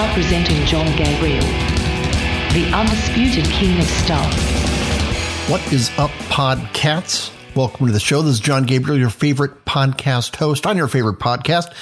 Now presenting John Gabriel, the undisputed king of stuff. What is up, podcats? Welcome to the show. This is John Gabriel, your favorite podcast host on your favorite podcast,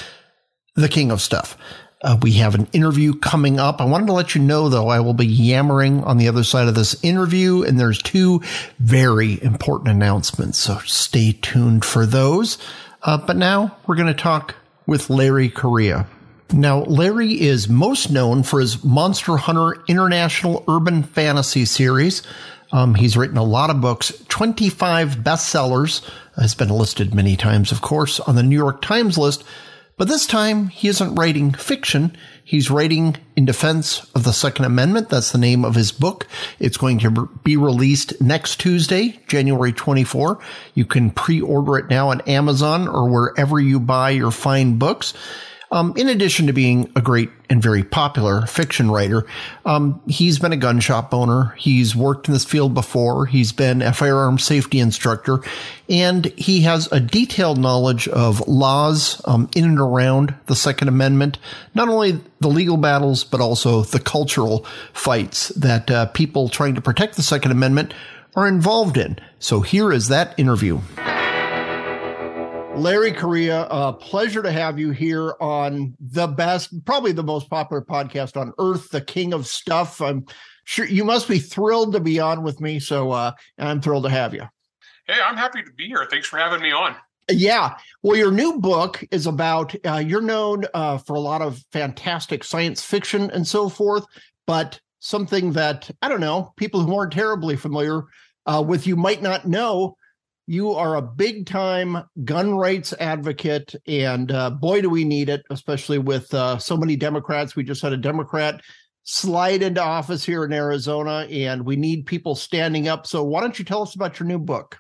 The King of Stuff. Uh, we have an interview coming up. I wanted to let you know, though, I will be yammering on the other side of this interview, and there's two very important announcements. So stay tuned for those. Uh, but now we're going to talk with Larry Correia. Now, Larry is most known for his Monster Hunter International Urban Fantasy series. Um, he's written a lot of books, 25 bestsellers, has been listed many times, of course, on the New York Times list. But this time, he isn't writing fiction. He's writing in defense of the Second Amendment. That's the name of his book. It's going to be released next Tuesday, January 24. You can pre-order it now on Amazon or wherever you buy your fine books. Um, in addition to being a great and very popular fiction writer, um, he's been a gun shop owner. He's worked in this field before. He's been a firearm safety instructor, and he has a detailed knowledge of laws um, in and around the Second Amendment, not only the legal battles, but also the cultural fights that uh, people trying to protect the Second Amendment are involved in. So here is that interview. Larry Correia, uh, pleasure to have you here on the best, probably the most popular podcast on earth, the king of stuff. I'm sure you must be thrilled to be on with me. So uh, I'm thrilled to have you. Hey, I'm happy to be here. Thanks for having me on. Yeah. Well, your new book is about, uh, you're known uh, for a lot of fantastic science fiction and so forth, but something that, I don't know, people who aren't terribly familiar uh, with you might not know you are a big time gun rights advocate, and uh, boy, do we need it, especially with uh, so many Democrats. We just had a Democrat slide into office here in Arizona, and we need people standing up. So, why don't you tell us about your new book?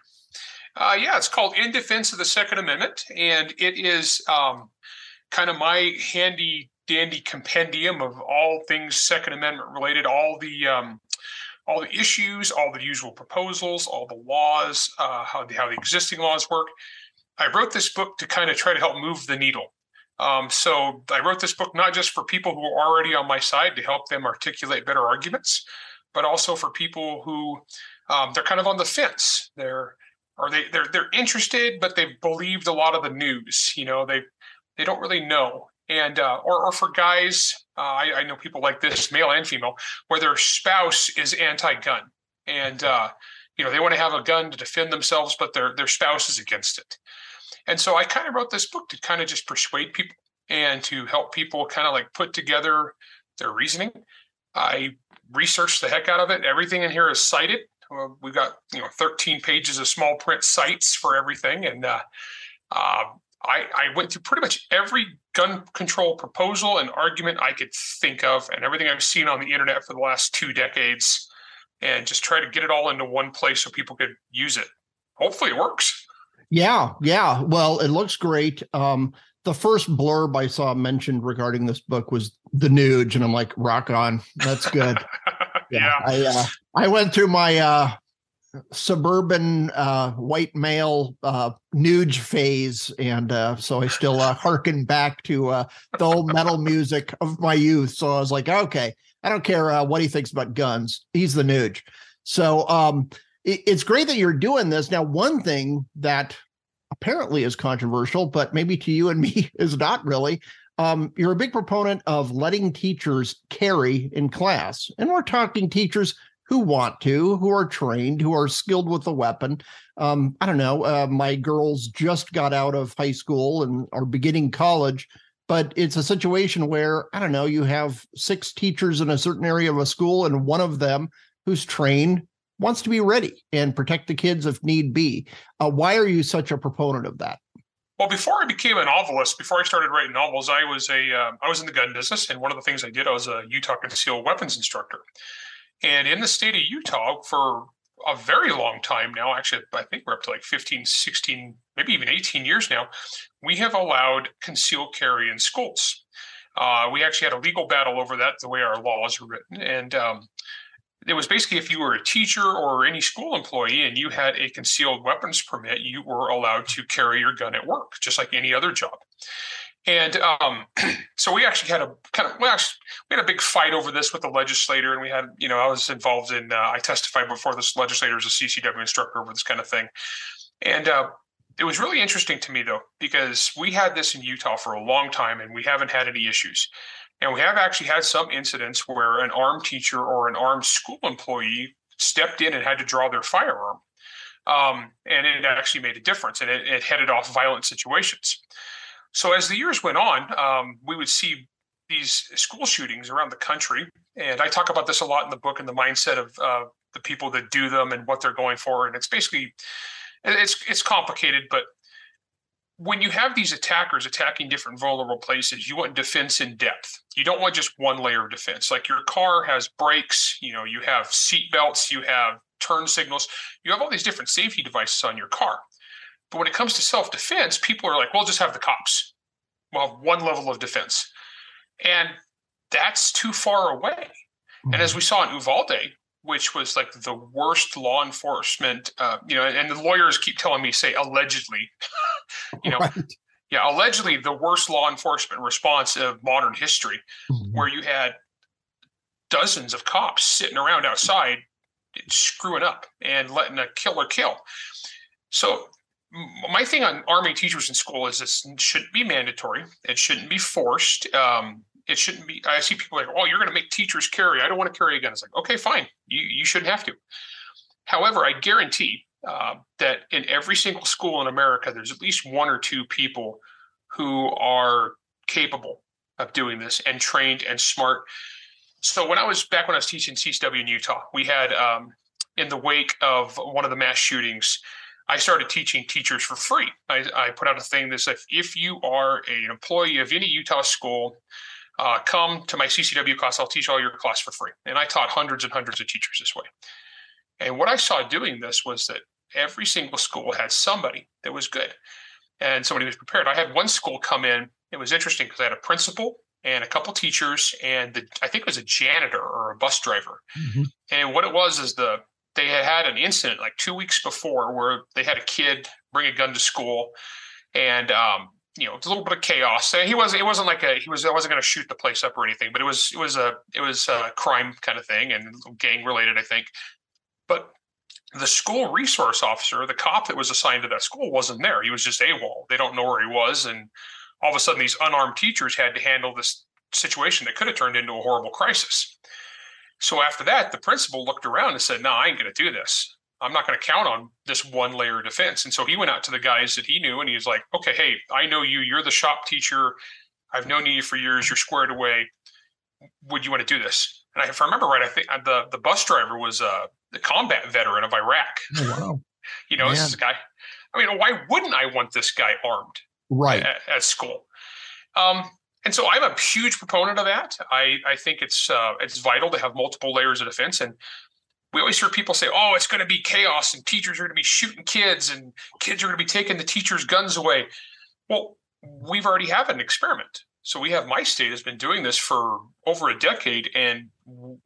Uh, yeah, it's called In Defense of the Second Amendment, and it is um, kind of my handy dandy compendium of all things Second Amendment related, all the um, all the issues, all the usual proposals, all the laws, uh, how, the, how the existing laws work. I wrote this book to kind of try to help move the needle. Um, so I wrote this book not just for people who are already on my side to help them articulate better arguments, but also for people who um, they're kind of on the fence. They're or they they're they're interested, but they've believed a lot of the news. You know, they they don't really know and uh, or, or for guys, uh, I, I, know people like this, male and female, where their spouse is anti-gun, and uh, you know they want to have a gun to defend themselves, but their their spouse is against it. And so I kind of wrote this book to kind of just persuade people and to help people kind of like put together their reasoning. I researched the heck out of it. Everything in here is cited. We've got you know 13 pages of small print sites for everything, and uh, uh, I, I went through pretty much every gun control proposal and argument I could think of, and everything I've seen on the internet for the last two decades, and just try to get it all into one place so people could use it. Hopefully, it works. Yeah, yeah. Well, it looks great. Um, the first blurb I saw mentioned regarding this book was the Nuge, and I'm like, rock on. That's good. yeah. yeah. I uh, I went through my uh suburban uh, white male uh, nuge phase, and uh, so I still uh, harken back to uh, the old metal music of my youth. So I was like, okay, I don't care uh, what he thinks about guns. He's the nuge. So um, it, it's great that you're doing this. Now, one thing that apparently is controversial, but maybe to you and me is not really. Um, you're a big proponent of letting teachers carry in class, and we're talking teachers who want to, who are trained, who are skilled with the weapon. Um, I don't know. Uh, my girls just got out of high school and are beginning college, but it's a situation where I don't know. You have six teachers in a certain area of a school, and one of them who's trained wants to be ready and protect the kids if need be. Uh, why are you such a proponent of that? Well, before I became a novelist, before I started writing novels, I was a uh, I was in the gun business, and one of the things I did, I was a Utah concealed weapons instructor. And in the state of Utah, for a very long time now, actually, I think we're up to like 15, 16, maybe even 18 years now, we have allowed concealed carry in schools. Uh, we actually had a legal battle over that, the way our laws are written. And um, it was basically if you were a teacher or any school employee and you had a concealed weapons permit, you were allowed to carry your gun at work, just like any other job. And um, so we actually had a kind of well, actually, we had a big fight over this with the legislator, and we had you know I was involved in uh, I testified before this legislator as a CCW instructor over this kind of thing, and uh, it was really interesting to me though because we had this in Utah for a long time and we haven't had any issues. And we have actually had some incidents where an armed teacher or an armed school employee stepped in and had to draw their firearm. Um, and it actually made a difference and it, it, headed off violent situations. So as the years went on, um, we would see these school shootings around the country. And I talk about this a lot in the book and the mindset of uh, the people that do them and what they're going for. And it's basically, it's it's complicated, but when you have these attackers attacking different vulnerable places, you want defense in depth. You don't want just one layer of defense. Like your car has brakes, you know, you have seat belts, you have turn signals, you have all these different safety devices on your car. But when it comes to self defense, people are like, well, just have the cops. We'll have one level of defense. And that's too far away. Mm-hmm. And as mm-hmm. we saw in Uvalde, which was like the worst law enforcement, uh, you know, and the lawyers keep telling me, say, allegedly, you know, right. yeah, allegedly the worst law enforcement response of modern history, mm-hmm. where you had dozens of cops sitting around outside screwing up and letting a killer kill. So my thing on arming teachers in school is this shouldn't be mandatory. It shouldn't be forced. Um, it shouldn't be. I see people like, oh, you're going to make teachers carry. I don't want to carry a gun. It's like, okay, fine. You you shouldn't have to. However, I guarantee uh, that in every single school in America, there's at least one or two people who are capable of doing this and trained and smart. So when I was back when I was teaching CCW in Utah, we had um, in the wake of one of the mass shootings, I started teaching teachers for free. I, I put out a thing that said, if you are an employee of any Utah school, uh, come to my CCW class. I'll teach all your class for free. And I taught hundreds and hundreds of teachers this way. And what I saw doing this was that every single school had somebody that was good and somebody was prepared. I had one school come in. It was interesting because I had a principal and a couple teachers and the, I think it was a janitor or a bus driver. Mm-hmm. And what it was is the they had had an incident like two weeks before where they had a kid bring a gun to school and um, you know, it's a little bit of chaos. He wasn't. It wasn't like a. He was. I wasn't going to shoot the place up or anything, but it was. It was a. It was a crime kind of thing and gang related, I think. But the school resource officer, the cop that was assigned to that school, wasn't there. He was just AWOL. They don't know where he was, and all of a sudden, these unarmed teachers had to handle this situation that could have turned into a horrible crisis. So after that, the principal looked around and said, "No, I ain't going to do this. I'm not going to count on this one layer of defense. And so he went out to the guys that he knew and he was like, okay, hey, I know you. You're the shop teacher. I've known you for years. You're squared away. Would you want to do this? And I, if I remember right, I think uh, the, the bus driver was uh, the combat veteran of Iraq. Oh, wow. you know, this guy. I mean, why wouldn't I want this guy armed? Right. At, at school. Um, and so I'm a huge proponent of that. I, I think it's uh, it's vital to have multiple layers of defense. And we always hear people say, "Oh, it's going to be chaos, and teachers are going to be shooting kids, and kids are going to be taking the teachers' guns away." Well, we've already had an experiment. So we have my state has been doing this for over a decade, and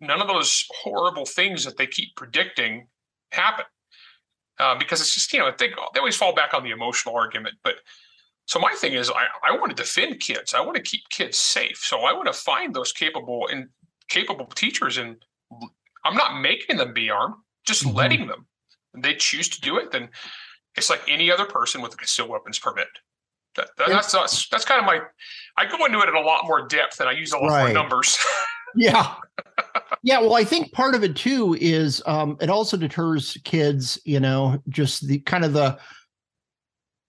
none of those horrible things that they keep predicting happen. Uh, because it's just you know they they always fall back on the emotional argument, but. So my thing is, I, I want to defend kids. I want to keep kids safe. So I want to find those capable and capable teachers and I'm not making them be armed, just mm-hmm. letting them. And they choose to do it, then it's like any other person with a concealed weapons permit. That, that, that's, that's that's kind of my. I go into it in a lot more depth, and I use a lot right. more numbers. yeah, yeah. Well, I think part of it too is um, it also deters kids. You know, just the kind of the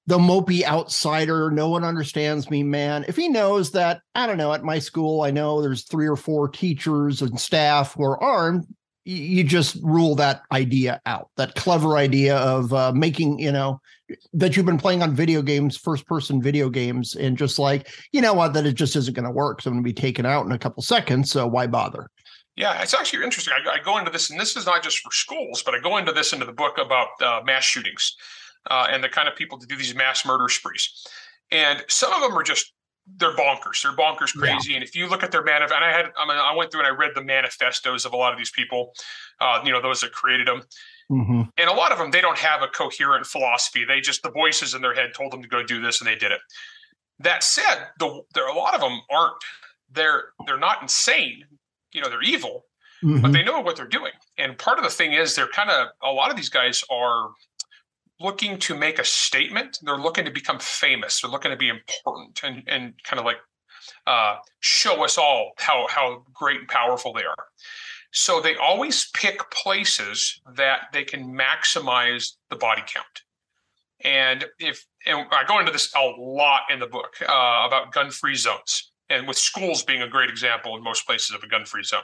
the mopey outsider, no one understands me, man. If he knows that, I don't know, at my school, I know there's three or four teachers and staff who are armed, you just rule that idea out that clever idea of uh, making you know that you've been playing on video games first person video games and just like you know what that it just isn't going to work so i'm going to be taken out in a couple seconds so why bother yeah it's actually interesting I, I, go into this and this is not just for schools but i go into this into the book about uh, mass shootings uh, and the kind of people to do these mass murder sprees and some of them are just they're bonkers. They're bonkers crazy. Yeah. And if you look at their manifest, and I had, I mean, I went through and I read the manifestos of a lot of these people, uh, you know, those that created them. Mm-hmm. And a lot of them, they don't have a coherent philosophy. They just, the voices in their head told them to go do this and they did it. That said, the, there a lot of them aren't. They're they're not insane. You know, they're evil, mm-hmm. but they know what they're doing. And part of the thing is they're kind of a lot of these guys are looking to make a statement. They're looking to become famous. They're looking to be important and and kind of like uh, show us all how how great and powerful they are. So they always pick places that they can maximize the body count. And if and I go into this a lot in the book uh, about gun-free zones, and with schools being a great example in most places of a gun-free zone.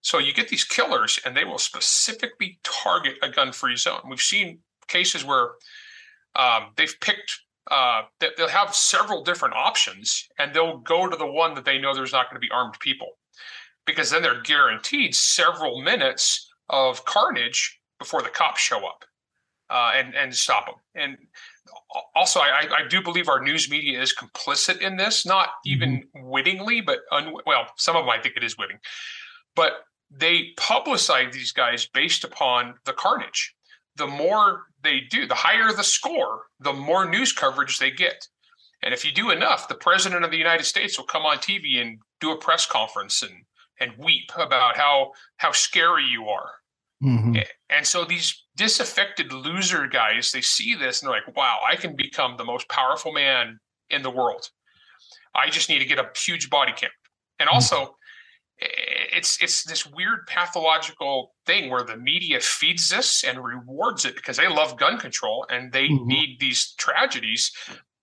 So you get these killers, and they will specifically target a gun-free zone. We've seen cases where um, they've picked. Uh, that they'll have several different options, and they'll go to the one that they know there's not going to be armed people, because then they're guaranteed several minutes of carnage before the cops show up uh, and and stop them. And also, I, I do believe our news media is complicit in this, not even mm-hmm. wittingly, but un, well, some of them I think it is witting, but they publicize these guys based upon the carnage. The more they do, the higher the score, the more news coverage they get. And if you do enough, the president of the United States will come on TV and do a press conference and and weep about how how scary you are. Mm-hmm. And so these disaffected loser guys, they see this and they're like, wow, I can become the most powerful man in the world. I just need to get a huge body count. And mm-hmm. also. It's it's this weird pathological thing where the media feeds this and rewards it because they love gun control and they mm-hmm. need these tragedies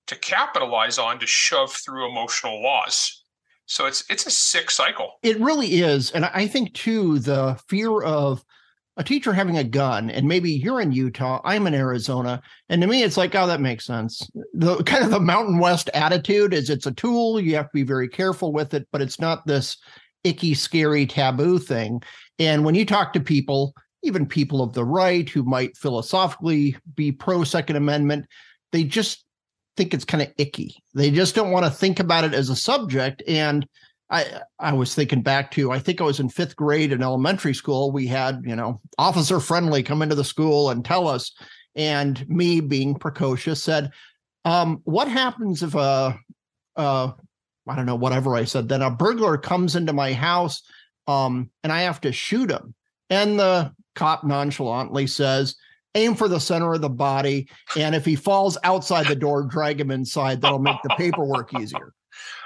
to capitalize on to shove through emotional laws. So it's it's a sick cycle. It really is. And I think too the fear of a teacher having a gun and maybe you're in Utah, I'm in Arizona, and to me it's like, oh, that makes sense. The kind of the Mountain West attitude is it's a tool, you have to be very careful with it, but it's not this icky, scary taboo thing. And when you talk to people, even people of the right who might philosophically be pro Second Amendment, they just think it's kind of icky. They just don't want to think about it as a subject. And I I was thinking back to I think I was in fifth grade in elementary school. We had you know officer friendly come into the school and tell us, and me being precocious said, um, "What happens if a uh, I don't know whatever I said? Then a burglar comes into my house, um, and I have to shoot him." And the cop nonchalantly says, aim for the center of the body. And if he falls outside the door, drag him inside. That'll make the paperwork easier.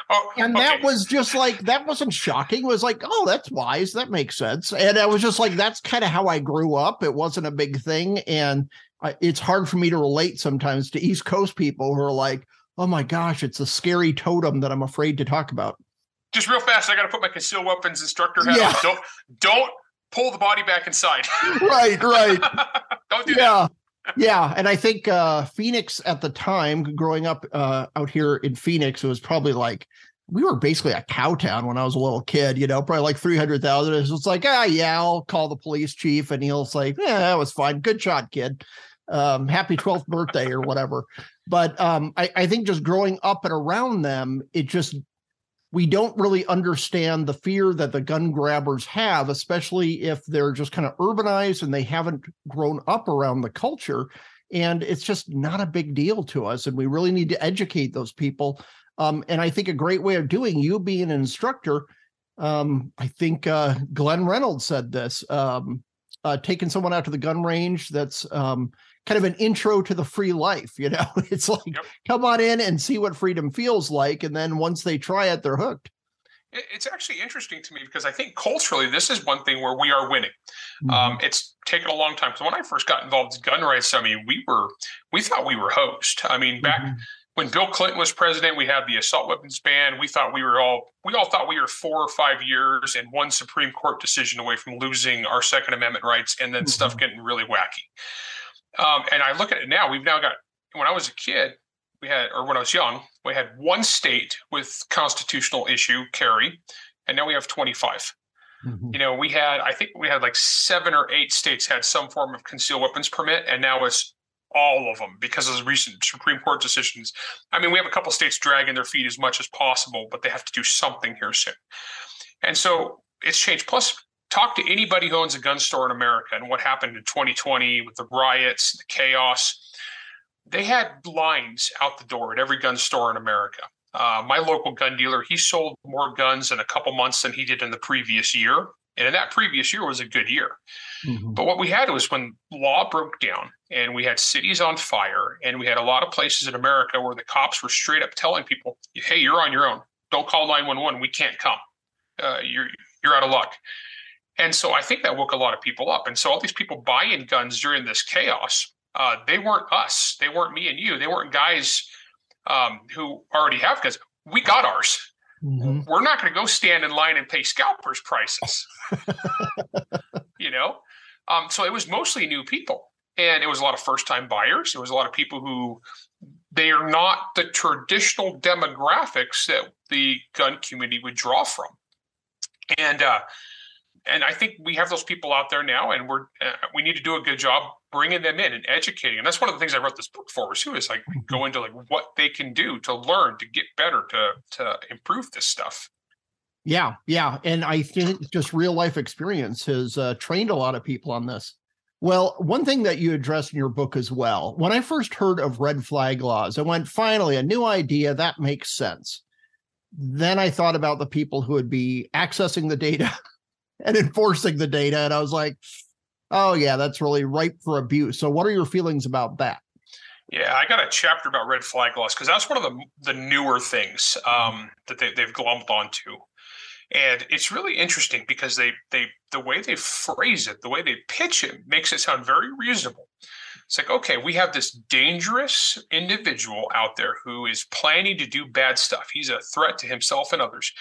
Oh, and okay. that was just like that wasn't shocking. It was like, oh, that's wise. That makes sense. And I was just like, that's kind of how I grew up. It wasn't a big thing, and I, it's hard for me to relate sometimes to East Coast people who are like, oh my gosh, it's a scary totem that I'm afraid to talk about. Just real fast, I got to put my concealed weapons instructor hat yeah. on. Don't don't pull the body back inside. right, right. don't do yeah. that yeah, and I think uh, Phoenix at the time, growing up uh, out here in Phoenix, it was probably like we were basically a cow town when I was a little kid. You know, probably like three hundred thousand. It's like, ah, yeah, I'll call the police chief, and he'll say, yeah, that was fine, good shot, kid. Um, happy twelfth birthday or whatever. But um, I, I think just growing up and around them, it just we don't really understand the fear that the gun grabbers have, especially if they're just kind of urbanized and they haven't grown up around the culture. And it's just not a big deal to us. And we really need to educate those people. Um, and I think a great way of doing you being an instructor, um, I think uh, Glenn Reynolds said this, um, uh, taking someone out to the gun range that's um, kind of an intro to the free life. You know, it's like yep. come on in and see what freedom feels like, and then once they try it, they're hooked. It's actually interesting to me because I think culturally this is one thing where we are winning. Mm-hmm. Um, it's taken a long time. So when I first got involved in gun rights, I mean, we were we thought we were host. I mean, back. Mm-hmm when Bill Clinton was president, we had the assault weapons ban. We thought we were all we all thought we were four or five years and one Supreme Court decision away from losing our Second Amendment rights, and then mm-hmm. stuff getting really wacky. Um, and I look at it now, we've now got, when I was a kid, we had, or when I was young, we had one state with constitutional issue carry, and now we have 25. Mm-hmm. You know, we had, I think we had like seven or eight states had some form of concealed weapons permit, and now it's all of them because of the recent Supreme Court decisions. I mean, we have a couple states dragging their feet as much as possible, but they have to do something here soon. And so it's changed. Plus, talk to anybody who owns a gun store in America and what happened in 2020 with the riots, the chaos. They had lines out the door at every gun store in America. Uh, my local gun dealer, he sold more guns in a couple months than he did in the previous year. And in that previous year was a good year. Mm-hmm. But what we had was when law broke down and we had cities on fire and we had a lot of places in America where the cops were straight up telling people, hey, you're on your own. Don't call 911. We can't come. Uh, you're, you're out of luck. And so I think that woke a lot of people up. And so all these people buying guns during this chaos, uh, they weren't us. They weren't me and you. They weren't guys um, who already have guns. We got ours. Mm-hmm. We're not going to go stand in line and pay scalpers prices. you know, um, so it was mostly new people, and it was a lot of first-time buyers. It was a lot of people who they are not the traditional demographics that the gun community would draw from, and uh, and I think we have those people out there now, and we're uh, we need to do a good job bringing them in and educating. And that's one of the things I wrote this book for too, is like mm-hmm. go into like what they can do to learn to get better to to improve this stuff. Yeah, yeah, and I think just real life experience has uh, trained a lot of people on this. Well, one thing that you address in your book as well. When I first heard of red flag laws, I went, finally, a new idea that makes sense. Then I thought about the people who would be accessing the data and enforcing the data. And I was like, oh, yeah, that's really ripe for abuse. So, what are your feelings about that? Yeah, I got a chapter about red flag laws because that's one of the the newer things um, that they, they've glommed onto, and it's really interesting because they they the way they phrase it, the way they pitch it, makes it sound very reasonable. It's like, okay, we have this dangerous individual out there who is planning to do bad stuff. He's a threat to himself and others.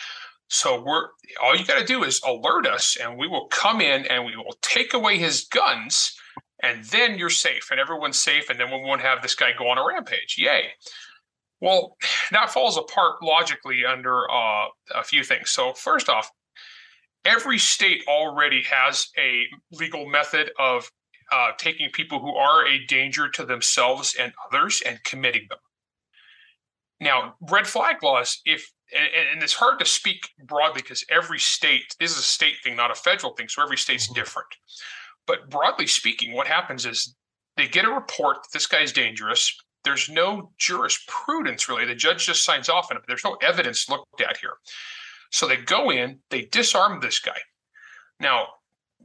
So we're all you got to do is alert us, and we will come in and we will take away his guns, and then you're safe, and everyone's safe, and then we won't have this guy go on a rampage. Yay! Well, that falls apart logically under uh, a few things. So first off, every state already has a legal method of uh, taking people who are a danger to themselves and others and committing them. Now, red flag laws, if and, and, it's hard to speak broadly because every state this is a state thing, not a federal thing, so every state's mm-hmm. different. But broadly speaking, what happens is they get a report that this guy's dangerous. There's no jurisprudence really. The judge just signs off on it. But there's no evidence looked at here. So they go in, they disarm this guy. Now,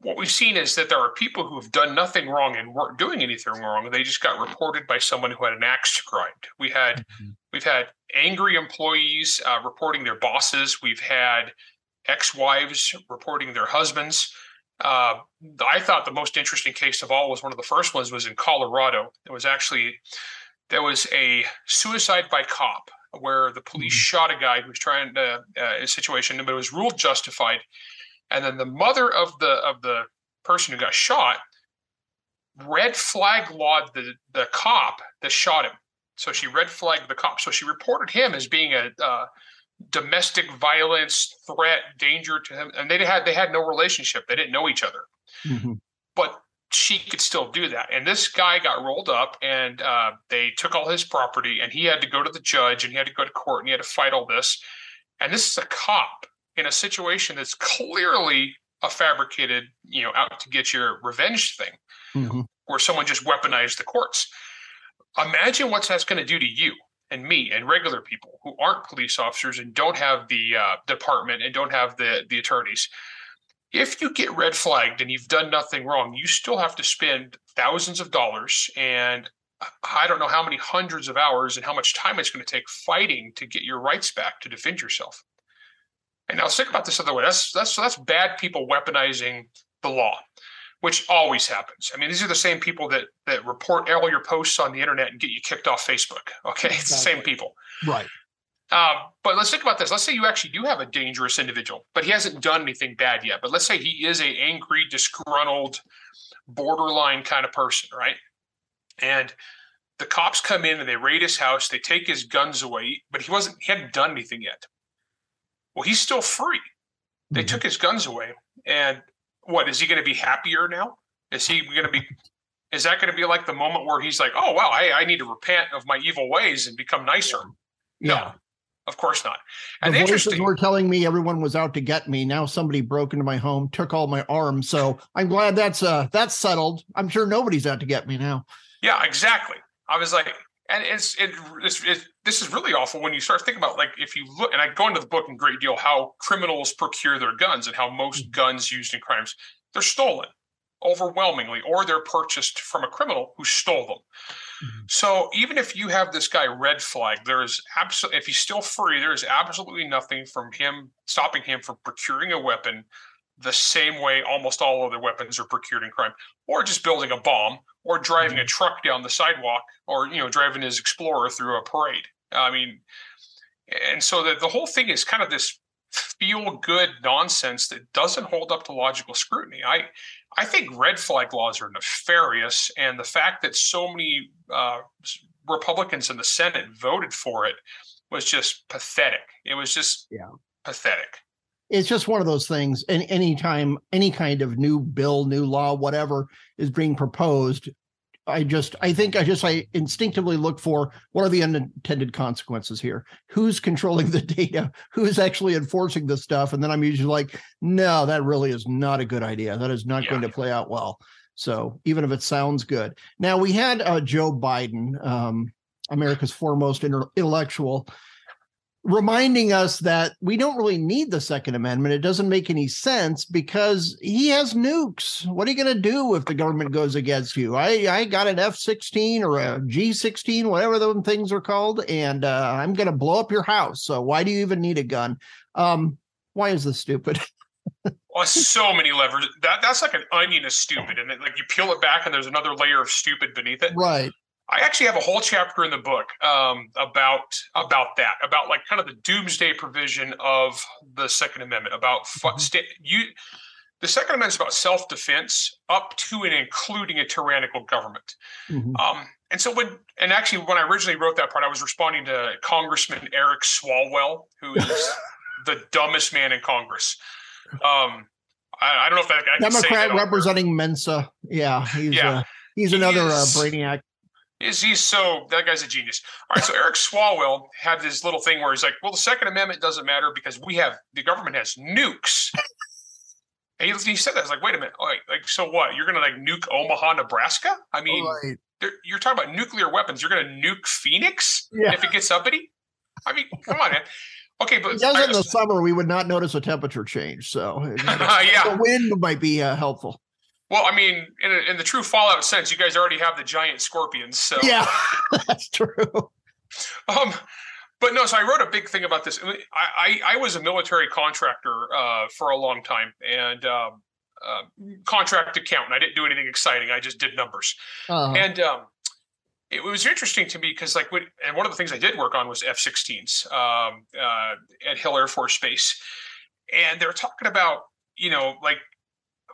what we've seen is that there are people who have done nothing wrong and weren't doing anything wrong. They just got reported by someone who had an axe to grind. We had mm-hmm. we've had angry employees uh, reporting their bosses. We've had ex-wives reporting their husbands. Uh, I thought the most interesting case of all was one of the first ones was in Colorado. It was actually there was a suicide by cop where the police mm-hmm. shot a guy who was trying to uh, a situation, but it was ruled justified and then the mother of the of the person who got shot red flag lawed the the cop that shot him. So she red flagged the cop. So she reported him as being a uh, domestic violence threat, danger to him, and they had they had no relationship. They didn't know each other, mm-hmm. but she could still do that. And this guy got rolled up, and uh, they took all his property, and he had to go to the judge, and he had to go to court, and he had to fight all this. And this is a cop in a situation that's clearly a fabricated, you know, out to get your revenge thing, mm-hmm. where someone just weaponized the courts. Imagine what that's going to do to you and me and regular people who aren't police officers and don't have the uh, department and don't have the the attorneys. If you get red flagged and you've done nothing wrong, you still have to spend thousands of dollars and I don't know how many hundreds of hours and how much time it's going to take fighting to get your rights back to defend yourself. And now let's think about this other way. That's that's that's bad people weaponizing the law, which always happens. I mean, these are the same people that that report all your posts on the internet and get you kicked off Facebook. Okay, it's the same people. Right. Um, but let's think about this. Let's say you actually do have a dangerous individual, but he hasn't done anything bad yet. But let's say he is a angry, disgruntled, borderline kind of person, right? And the cops come in and they raid his house. They take his guns away, but he wasn't. He hadn't done anything yet. Well, he's still free. They mm-hmm. took his guns away. And what is he going to be happier now? Is he going to be is that going to be like the moment where he's like, "Oh wow, I, I need to repent of my evil ways and become nicer"? Yeah. No, of course not. And the voices were telling me everyone was out to get me. Now somebody broke into my home, took all my arms. So I'm glad that's uh that's settled. I'm sure nobody's out to get me now. Yeah, exactly. I was like, and it's, it, it's, it, this is really awful when you start thinking about like if you look and i go into the book in great deal how criminals procure their guns and how most mm-hmm. guns used in crimes they're stolen overwhelmingly or they're purchased from a criminal who stole them mm-hmm. so even if you have this guy red flag there is absolutely if he's still free there is absolutely nothing from him stopping him from procuring a weapon the same way almost all other weapons are procured in crime, or just building a bomb, or driving a mm-hmm. truck down the sidewalk, or you know driving his Explorer through a parade. I mean, and so the, the whole thing is kind of this feel good nonsense that doesn't hold up to logical scrutiny. I I think red flag laws are nefarious, and the fact that so many uh, Republicans in the Senate voted for it was just pathetic. It was just yeah. pathetic it's just one of those things. And anytime any kind of new bill, new law, whatever is being proposed, I just I think I just I instinctively look for what are the unintended consequences here? Who's controlling the data? Who's actually enforcing this stuff? And then I'm usually like, no, that really is not a good idea. That is not yeah. going to play out well. So even if it sounds good. Now we had uh, Joe Biden, um, America's foremost intellectual, reminding us that we don't really need the Second Amendment. It doesn't make any sense because he has nukes. What are you going to do if the government goes against you? I, I got an F 16 or a G 16, whatever those things are called, and uh, I'm going to blow up your house. So why do you even need a gun? Um, why is this stupid? well, so many levers. That that's like an onion of stupid, and then like you peel it back, and there's another layer of stupid beneath it. Right. I actually have a whole chapter in the book um, about about that, about like kind of the doomsday provision of the Second Amendment, about mm-hmm. st- you. The Second Amendment is about self defense up to and including a tyrannical government. Mm-hmm. Um, and so when and actually when I originally wrote that part, I was responding to Congressman Eric Swalwell, who is the dumbest man in Congress. Um, I, I, don't know if that I Democrat representing Mensa. Yeah, he's yeah. Uh, he's another uh, brainiac is he's so that guy's a genius. All right, so Eric Swalwell had this little thing where he's like, "Well, the Second Amendment doesn't matter because we have the government has nukes." And he, he said that. I was like, "Wait a minute, like, like so what? You're going to like nuke Omaha, Nebraska? I mean, right. you're talking about nuclear weapons. You're going to nuke Phoenix yeah. if it gets uppity? I mean, come on, man." Okay, but does in the summer we would not notice a temperature change, so yeah, the wind might be uh, helpful. Well, I mean, in, a, in the true Fallout sense, you guys already have the giant scorpions. So yeah, that's true. Um, but no, so I wrote a big thing about this. I I, I was a military contractor uh, for a long time and um, uh, contract accountant. I didn't do anything exciting. I just did numbers. Uh-huh. And um, it was interesting to me because, like, when, and one of the things I did work on was F-16s um, uh, at Hill Air Force Base, and they're talking about you know like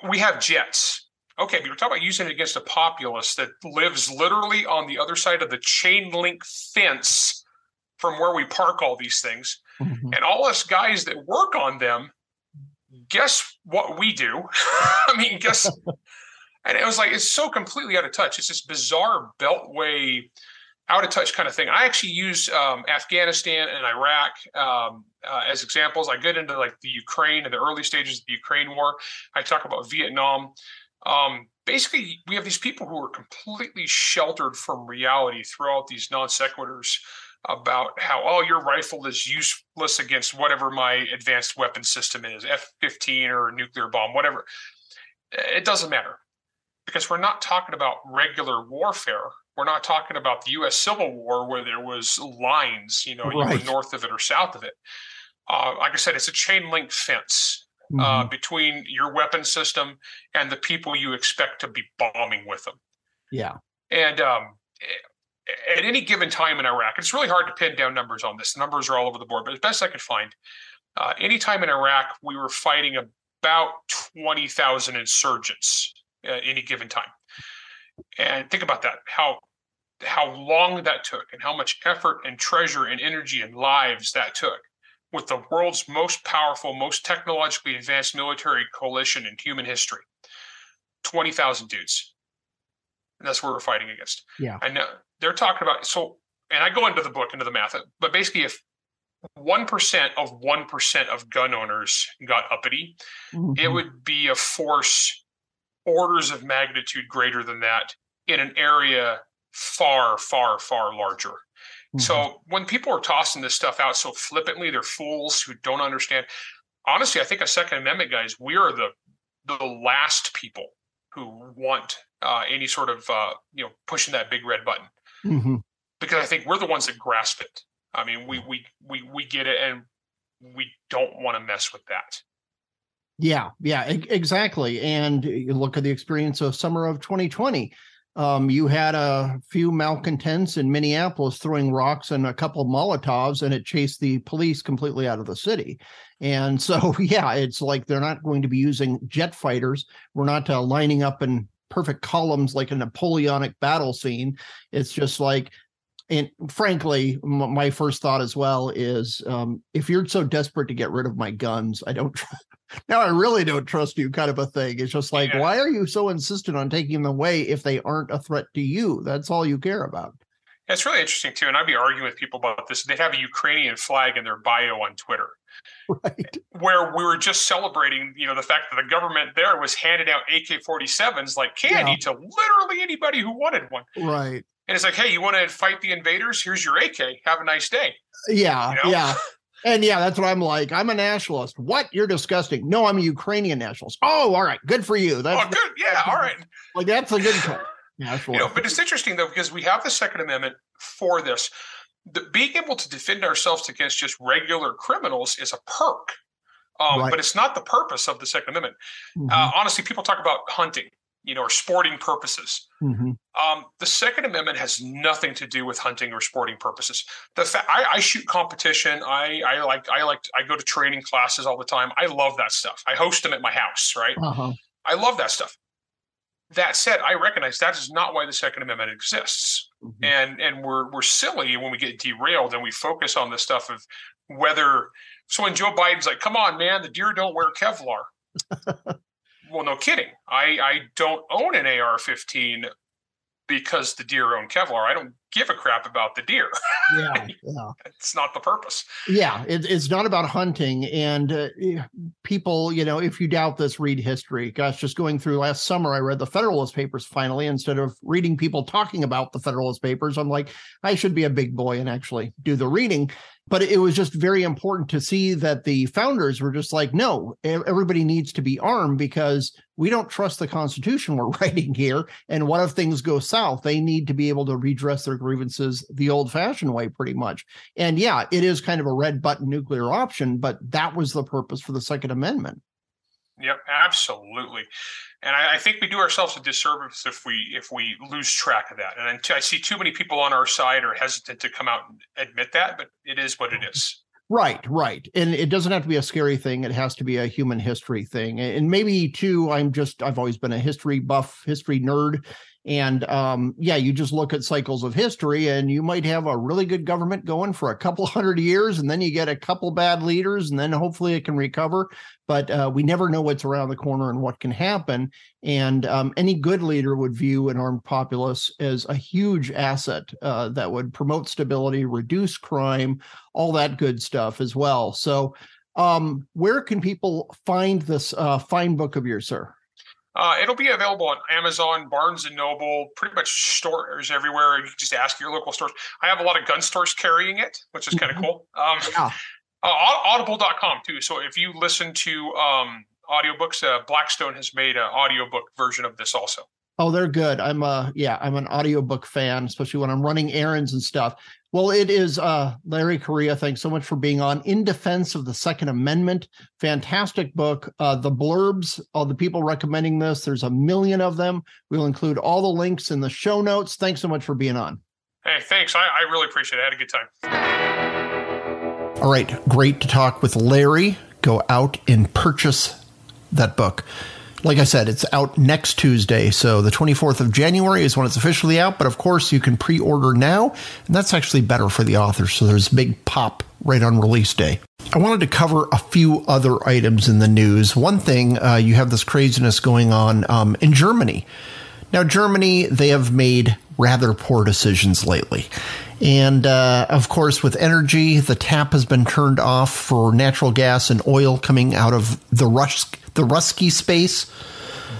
we have jets Okay, but you're talking about using it against a populace that lives literally on the other side of the chain link fence from where we park all these things. Mm-hmm. And all us guys that work on them, guess what we do? I mean, guess. and it was like, it's so completely out of touch. It's this bizarre beltway, out of touch kind of thing. I actually use um, Afghanistan and Iraq um, uh, as examples. I get into like the Ukraine and the early stages of the Ukraine war. I talk about Vietnam. Um, basically, we have these people who are completely sheltered from reality throughout these non sequiturs about how, oh, your rifle is useless against whatever my advanced weapon system is, F 15 or nuclear bomb, whatever. It doesn't matter because we're not talking about regular warfare. We're not talking about the U.S. Civil War where there was lines, you know, right. north of it or south of it. Uh, like I said, it's a chain link fence mm-hmm. uh, between your weapon system and the people you expect to be bombing with them. Yeah. And um, at any given time in Iraq, it's really hard to pin down numbers on this. The numbers are all over the board, but as best I could find, uh, any time in Iraq, we were fighting about 20,000 insurgents at any given time. And think about that how how long that took and how much effort and treasure and energy and lives that took with the world's most powerful, most technologically advanced military coalition in human history. 20,000 dudes. And that's what we're fighting against. Yeah. And they're talking about, so, and I go into the book, into the math, but basically, if 1% of 1% of gun owners got uppity, mm-hmm. it would be a force orders of magnitude greater than that in an area far, far, far larger. Mm-hmm. So when people are tossing this stuff out so flippantly, they're fools who don't understand. Honestly, I think a Second Amendment guys, we are the the last people who want uh, any sort of uh, you know pushing that big red button mm-hmm. because I think we're the ones that grasp it. I mean, we we we we get it, and we don't want to mess with that. Yeah, yeah, exactly. And you look at the experience of summer of 2020. Um, you had a few malcontents in Minneapolis throwing rocks and a couple Molotovs, and it chased the police completely out of the city. And so, yeah, it's like they're not going to be using jet fighters. We're not uh, lining up in perfect columns like a Napoleonic battle scene. It's just like, and frankly, m- my first thought as well is um, if you're so desperate to get rid of my guns, I don't. now I really don't trust you, kind of a thing. It's just like, yeah. why are you so insistent on taking them away if they aren't a threat to you? That's all you care about. It's really interesting too, and I'd be arguing with people about this. They have a Ukrainian flag in their bio on Twitter, right? Where we were just celebrating, you know, the fact that the government there was handing out AK-47s like candy yeah. to literally anybody who wanted one, right? And it's like, hey, you want to fight the invaders? Here's your AK. Have a nice day. Yeah, you know? yeah. And yeah, that's what I'm like. I'm a nationalist. What? You're disgusting. No, I'm a Ukrainian nationalist. Oh, all right. Good for you. That's oh, good. Yeah, all right. Like that's a good call. Yeah, you know, but it's interesting though because we have the Second Amendment for this. The, being able to defend ourselves against just regular criminals is a perk, um, right. but it's not the purpose of the Second Amendment. Mm-hmm. Uh, honestly, people talk about hunting, you know, or sporting purposes. Mm-hmm. Um, the Second Amendment has nothing to do with hunting or sporting purposes. The fact I, I, shoot competition, I, I like, I like, I go to training classes all the time. I love that stuff. I host them at my house, right? Uh-huh. I love that stuff. That said, I recognize that is not why the Second Amendment exists, mm-hmm. and and we're we're silly when we get derailed and we focus on the stuff of whether. So when Joe Biden's like, "Come on, man, the deer don't wear Kevlar," well, no kidding. I I don't own an AR-15 because the deer own Kevlar. I don't give a crap about the deer. Yeah, yeah. it's not the purpose. Yeah, it, it's not about hunting. And uh, people, you know, if you doubt this, read history. Gosh, just going through last summer, I read the Federalist Papers finally. Instead of reading people talking about the Federalist Papers, I'm like, I should be a big boy and actually do the reading but it was just very important to see that the founders were just like no everybody needs to be armed because we don't trust the constitution we're writing here and what if things go south? They need to be able to redress their grievances the old fashioned way pretty much. And yeah it is kind of a red button nuclear option but that was the purpose for the second amendment Yep, absolutely. And I, I, think we do ourselves a disservice if we if we lose track of that. And I see too many people on our side are hesitant to come out and admit that, but it is what it is. Right, right. And it doesn't have to be a scary thing. It has to be a human history thing. And maybe too, I'm just I've always been a history buff, history nerd. And um, yeah, you just look at cycles of history, and you might have a really good government going for a couple hundred years, and then you get a couple bad leaders, and then hopefully it can recover. But uh, we never know what's around the corner and what can happen. And um, any good leader would view an armed populace as a huge asset uh, that would promote stability, reduce crime, all that good stuff as well. So, um, where can people find this uh, fine book of yours, sir? Uh, it'll be available on Amazon, Barnes and Noble, pretty much stores everywhere. You can just ask your local stores. I have a lot of gun stores carrying it, which is kind of mm-hmm. cool. Um, yeah. uh, audible.com too. So if you listen to um, audiobooks, uh, Blackstone has made an audiobook version of this also. Oh, they're good. I'm a yeah, I'm an audiobook fan, especially when I'm running errands and stuff. Well, it is uh, Larry Correia. Thanks so much for being on. In Defense of the Second Amendment. Fantastic book. Uh, the blurbs, all the people recommending this, there's a million of them. We'll include all the links in the show notes. Thanks so much for being on. Hey, thanks. I, I really appreciate it. I had a good time. All right. Great to talk with Larry. Go out and purchase that book like I said, it's out next Tuesday. So the 24th of January is when it's officially out. But of course, you can pre order now. And that's actually better for the author. So there's a big pop right on release day. I wanted to cover a few other items in the news. One thing, uh, you have this craziness going on um, in Germany. Now, Germany, they have made rather poor decisions lately. And uh, of course, with energy, the tap has been turned off for natural gas and oil coming out of the Rus- the Ruski space.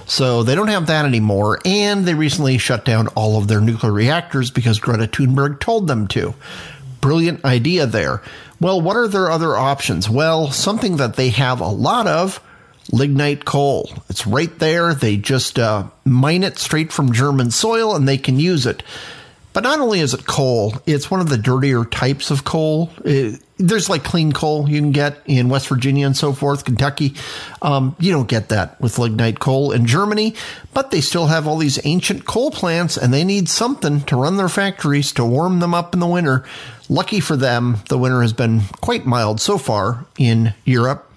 So they don't have that anymore, and they recently shut down all of their nuclear reactors because Greta Thunberg told them to. Brilliant idea there. Well, what are their other options? Well, something that they have a lot of lignite coal. It's right there. They just uh, mine it straight from German soil and they can use it. But not only is it coal, it's one of the dirtier types of coal. It, there's like clean coal you can get in West Virginia and so forth, Kentucky. Um, you don't get that with lignite coal in Germany, but they still have all these ancient coal plants and they need something to run their factories to warm them up in the winter. Lucky for them, the winter has been quite mild so far in Europe.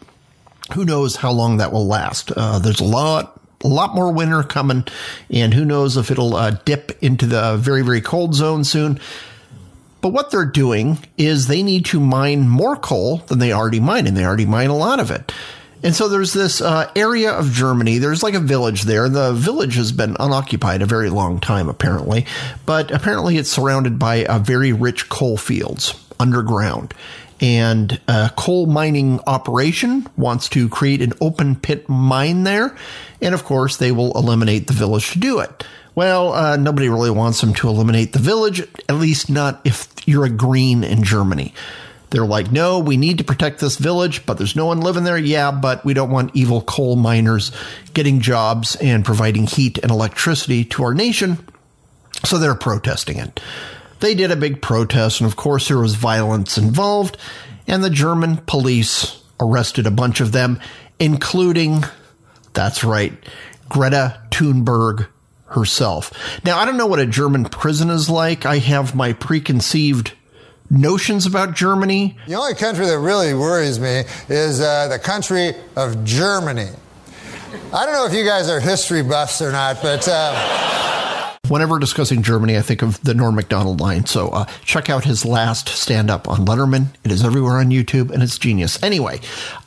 Who knows how long that will last? Uh, there's a lot a lot more winter coming, and who knows if it'll uh, dip into the very, very cold zone soon. But what they're doing is they need to mine more coal than they already mine, and they already mine a lot of it. And so there's this uh, area of Germany. There's like a village there. The village has been unoccupied a very long time, apparently. But apparently it's surrounded by uh, very rich coal fields underground and a coal mining operation wants to create an open pit mine there. And of course, they will eliminate the village to do it. Well, uh, nobody really wants them to eliminate the village, at least not if you're a green in Germany. They're like, no, we need to protect this village, but there's no one living there. Yeah, but we don't want evil coal miners getting jobs and providing heat and electricity to our nation. So they're protesting it. They did a big protest, and of course, there was violence involved, and the German police arrested a bunch of them, including, that's right, Greta Thunberg herself. Now, I don't know what a German prison is like. I have my preconceived notions about Germany. The only country that really worries me is uh, the country of Germany. I don't know if you guys are history buffs or not, but. Uh Whenever discussing Germany, I think of the Norm Macdonald line. So uh, check out his last stand up on Letterman. It is everywhere on YouTube and it's genius. Anyway,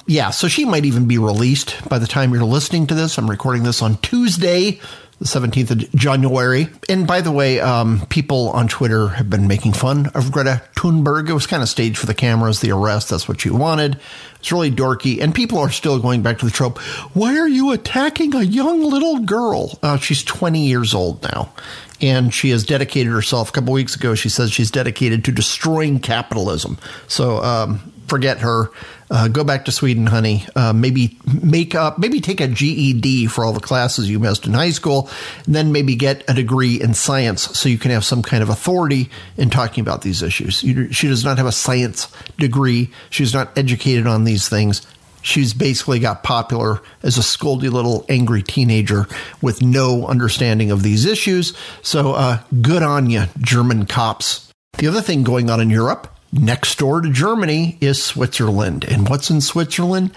yeah, so she might even be released by the time you're listening to this. I'm recording this on Tuesday, the 17th of January. And by the way, um, people on Twitter have been making fun of Greta Thunberg. It was kind of staged for the cameras, the arrest. That's what she wanted. It's really dorky. And people are still going back to the trope. Why are you attacking a young little girl? Uh, she's 20 years old now. And she has dedicated herself. A couple weeks ago, she says she's dedicated to destroying capitalism. So um, forget her. Uh, go back to Sweden, honey. Uh, maybe make up, maybe take a GED for all the classes you missed in high school, and then maybe get a degree in science so you can have some kind of authority in talking about these issues. You, she does not have a science degree. She's not educated on these things. She's basically got popular as a scoldy little angry teenager with no understanding of these issues. So, uh, good on you, German cops. The other thing going on in Europe Next door to Germany is Switzerland. And what's in Switzerland?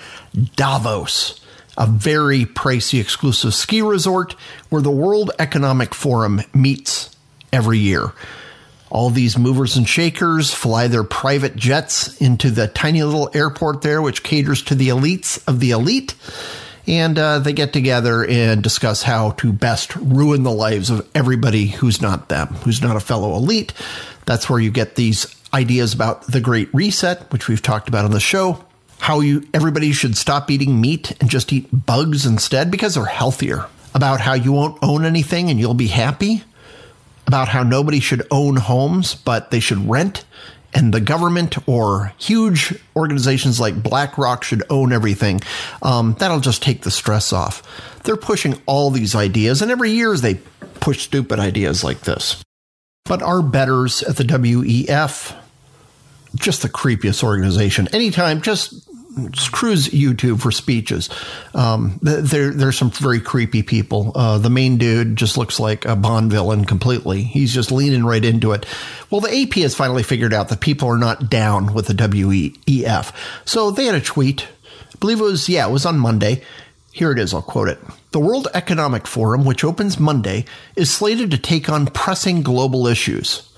Davos, a very pricey exclusive ski resort where the World Economic Forum meets every year. All these movers and shakers fly their private jets into the tiny little airport there, which caters to the elites of the elite. And uh, they get together and discuss how to best ruin the lives of everybody who's not them, who's not a fellow elite. That's where you get these ideas about the Great Reset, which we've talked about on the show, how you everybody should stop eating meat and just eat bugs instead because they're healthier, about how you won't own anything and you'll be happy, about how nobody should own homes but they should rent and the government or huge organizations like BlackRock should own everything. Um, that'll just take the stress off. They're pushing all these ideas, and every year they push stupid ideas like this. But our betters at the WEF just the creepiest organization. Anytime, just, cruise YouTube for speeches. Um, there, there's some very creepy people. Uh, the main dude just looks like a Bond villain completely. He's just leaning right into it. Well, the AP has finally figured out that people are not down with the WEF. So they had a tweet. I believe it was, yeah, it was on Monday. Here it is, I'll quote it. The World Economic Forum, which opens Monday, is slated to take on pressing global issues.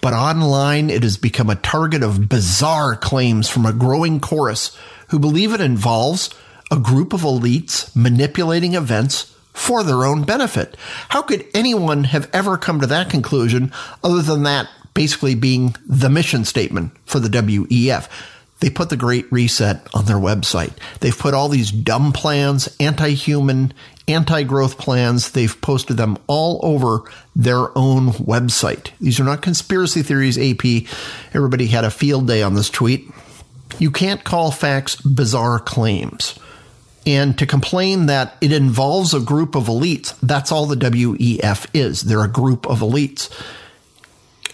But online, it has become a target of bizarre claims from a growing chorus who believe it involves a group of elites manipulating events for their own benefit. How could anyone have ever come to that conclusion other than that basically being the mission statement for the WEF? They put the Great Reset on their website. They've put all these dumb plans, anti human, anti growth plans. They've posted them all over their own website. These are not conspiracy theories, AP. Everybody had a field day on this tweet. You can't call facts bizarre claims. And to complain that it involves a group of elites, that's all the WEF is. They're a group of elites.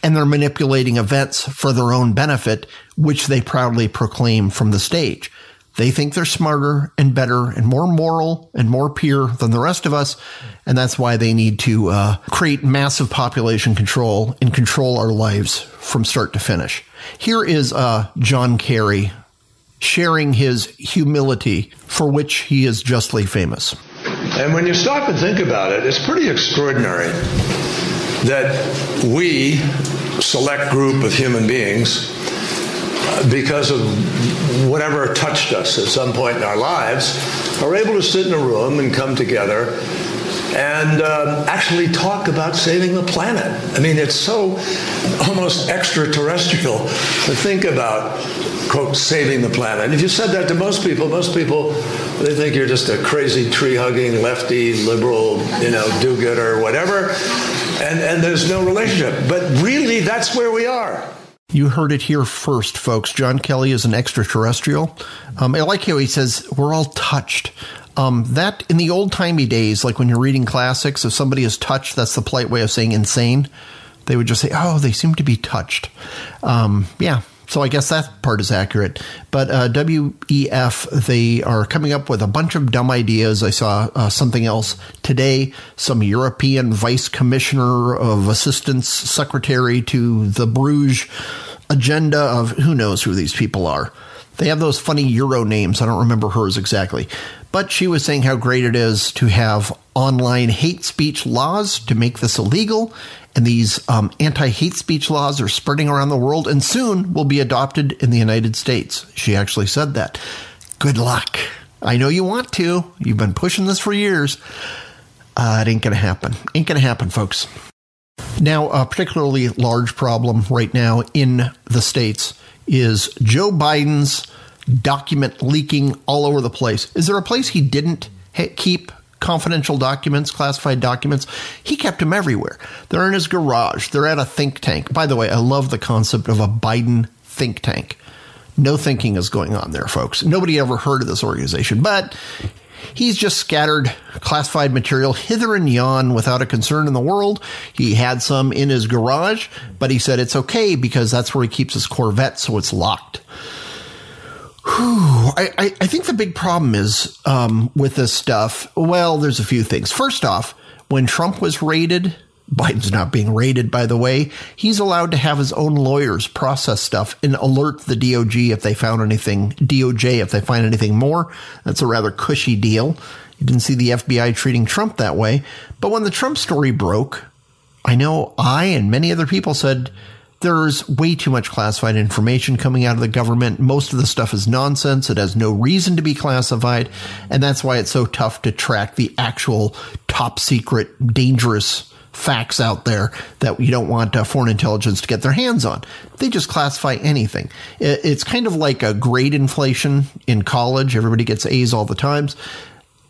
And they're manipulating events for their own benefit, which they proudly proclaim from the stage. They think they're smarter and better and more moral and more pure than the rest of us. And that's why they need to uh, create massive population control and control our lives from start to finish. Here is uh, John Kerry sharing his humility for which he is justly famous. And when you stop and think about it, it's pretty extraordinary that we, select group of human beings, because of whatever touched us at some point in our lives, are able to sit in a room and come together and uh, actually talk about saving the planet. I mean, it's so almost extraterrestrial to think about, quote, saving the planet. If you said that to most people, most people, they think you're just a crazy tree hugging, lefty, liberal, you know, do gooder, whatever. And, and there's no relationship. But really, that's where we are. You heard it here first, folks. John Kelly is an extraterrestrial. Um, I like how he says we're all touched. Um, that in the old timey days, like when you're reading classics, if somebody is touched, that's the polite way of saying insane. They would just say, "Oh, they seem to be touched." Um, yeah, so I guess that part is accurate. But uh, WEF, they are coming up with a bunch of dumb ideas. I saw uh, something else today. Some European vice commissioner of assistance secretary to the Bruges agenda of who knows who these people are. They have those funny Euro names. I don't remember hers exactly. But she was saying how great it is to have online hate speech laws to make this illegal and these um, anti hate speech laws are spreading around the world and soon will be adopted in the United States. She actually said that. Good luck. I know you want to. You've been pushing this for years. Uh, it ain't going to happen. Ain't going to happen, folks. Now, a particularly large problem right now in the States is Joe Biden's document leaking all over the place. Is there a place he didn't keep confidential documents, classified documents. He kept them everywhere. They're in his garage. They're at a think tank. By the way, I love the concept of a Biden think tank. No thinking is going on there, folks. Nobody ever heard of this organization, but he's just scattered classified material hither and yon without a concern in the world. He had some in his garage, but he said it's okay because that's where he keeps his Corvette, so it's locked. I, I, I, think the big problem is um, with this stuff. Well, there's a few things. First off, when Trump was raided, Biden's not being raided, by the way. He's allowed to have his own lawyers process stuff and alert the DOJ if they found anything, DOJ if they find anything more. That's a rather cushy deal. You didn't see the FBI treating Trump that way. But when the Trump story broke, I know I and many other people said, there's way too much classified information coming out of the government. Most of the stuff is nonsense. It has no reason to be classified. And that's why it's so tough to track the actual top secret, dangerous facts out there that you don't want uh, foreign intelligence to get their hands on. They just classify anything. It's kind of like a grade inflation in college. Everybody gets A's all the times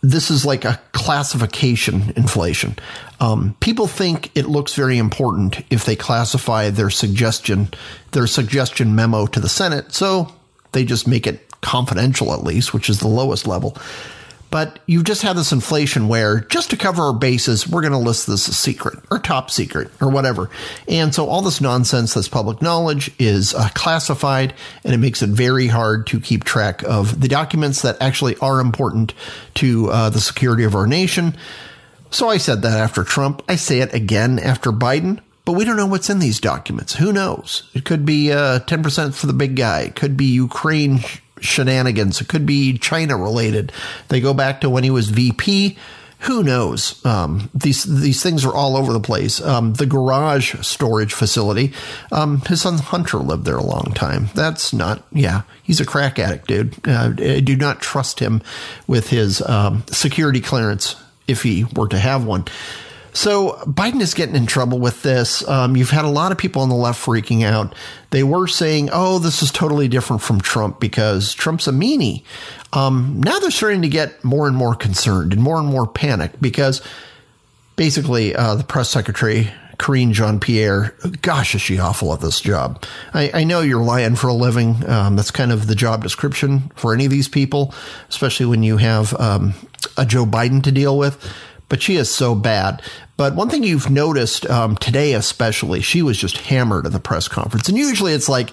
this is like a classification inflation. Um, people think it looks very important if they classify their suggestion, their suggestion memo to the Senate, so they just make it confidential at least, which is the lowest level. But you've just had this inflation where just to cover our bases, we're going to list this as secret or top secret or whatever. And so all this nonsense that's public knowledge is uh, classified and it makes it very hard to keep track of the documents that actually are important to uh, the security of our nation. So I said that after Trump. I say it again after Biden. But we don't know what's in these documents. Who knows? It could be uh, 10% for the big guy. It could be Ukraine shenanigans. It could be China related. They go back to when he was VP. Who knows? Um, these these things are all over the place. Um, the garage storage facility. Um, his son Hunter lived there a long time. That's not. Yeah, he's a crack addict, dude. Uh, I do not trust him with his um, security clearance if he were to have one. So Biden is getting in trouble with this. Um, you've had a lot of people on the left freaking out. They were saying, "Oh, this is totally different from Trump because Trump's a meanie." Um, now they're starting to get more and more concerned and more and more panicked because basically uh, the press secretary Karine Jean Pierre, gosh, is she awful at this job. I, I know you're lying for a living. Um, that's kind of the job description for any of these people, especially when you have um, a Joe Biden to deal with. But she is so bad. But one thing you've noticed um, today, especially, she was just hammered at the press conference. And usually it's like,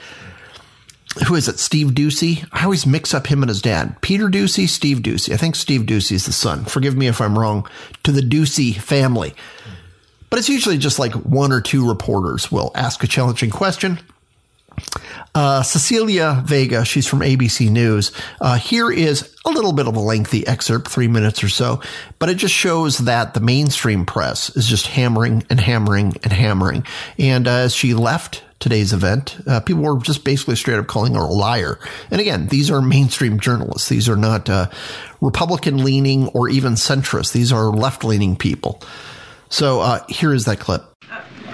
who is it? Steve Doocy? I always mix up him and his dad. Peter Doocy, Steve Doocy. I think Steve Doocy is the son. Forgive me if I'm wrong. To the Doocy family. But it's usually just like one or two reporters will ask a challenging question. Uh, Cecilia Vega, she's from ABC News. Uh, here is a little bit of a lengthy excerpt, three minutes or so, but it just shows that the mainstream press is just hammering and hammering and hammering. And uh, as she left today's event, uh, people were just basically straight up calling her a liar. And again, these are mainstream journalists. These are not uh, Republican leaning or even centrist. These are left leaning people. So uh, here is that clip.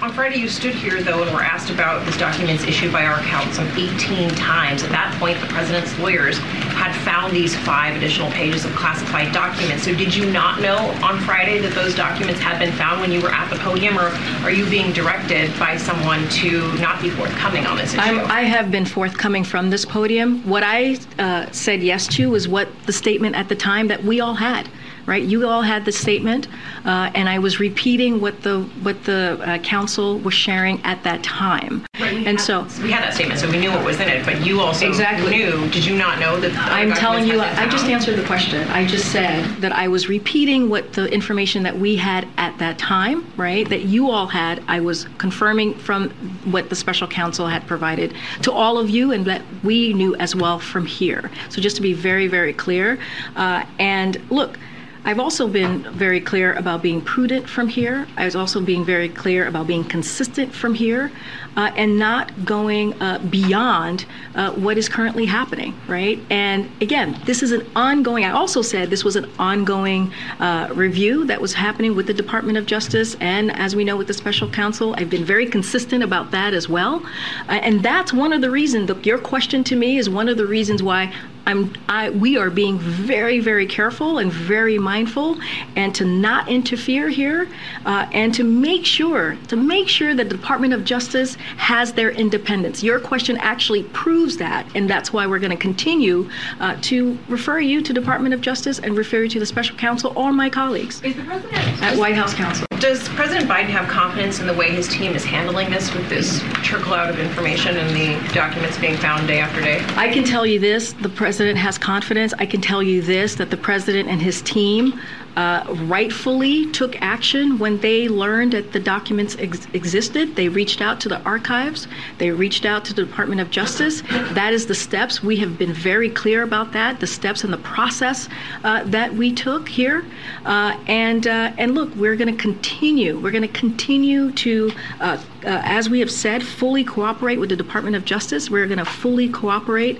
On Friday, you stood here, though, and were asked about these documents issued by our account some 18 times. At that point, the president's lawyers had found these five additional pages of classified documents. So, did you not know on Friday that those documents had been found when you were at the podium, or are you being directed by someone to not be forthcoming on this issue? I'm, i have been forthcoming from this podium. What I uh, said yes to was what the statement at the time that we all had right? You all had the statement, uh, and I was repeating what the what the uh, counsel was sharing at that time. Right, and had, so we had that statement, so we knew what was in it. But you also exactly. knew. Did you not know that? I'm telling you, I just answered the question. I just said that I was repeating what the information that we had at that time, right? That you all had. I was confirming from what the special counsel had provided to all of you, and that we knew as well from here. So just to be very, very clear, uh, and look. I've also been very clear about being prudent from here. I was also being very clear about being consistent from here uh, and not going uh, beyond uh, what is currently happening, right? And again, this is an ongoing, I also said this was an ongoing uh, review that was happening with the Department of Justice and, as we know, with the special counsel. I've been very consistent about that as well. Uh, and that's one of the reasons, your question to me is one of the reasons why I'm, I, we are being very, very careful and very mindful, and to not interfere here, uh, and to make sure to make sure that the Department of Justice has their independence. Your question actually proves that, and that's why we're going to continue uh, to refer you to Department of Justice and refer you to the Special Counsel or my colleagues at White House Counsel. Does President Biden have confidence in the way his team is handling this with this trickle out of information and the documents being found day after day? I can tell you this: the president has confidence. I can tell you this that the president and his team uh, rightfully took action when they learned that the documents ex- existed. They reached out to the archives, they reached out to the Department of Justice. That is the steps. We have been very clear about that, the steps and the process uh, that we took here. Uh, and, uh, and look, we're going to continue. We're going to continue to uh, uh, as we have said, fully cooperate with the Department of Justice. We're going to fully cooperate